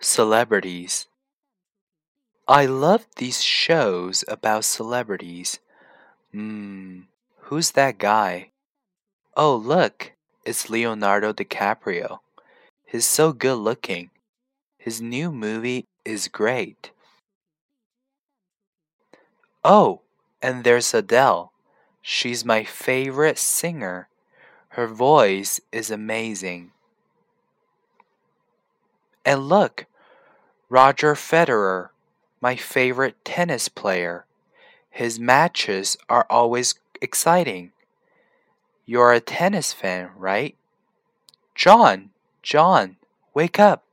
Celebrities. I love these shows about celebrities. Hmm, who's that guy? Oh, look, it's Leonardo DiCaprio. He's so good looking. His new movie is great. Oh, and there's Adele. She's my favorite singer. Her voice is amazing. And look, Roger Federer, my favorite tennis player. His matches are always exciting. You're a tennis fan, right? John, John, wake up.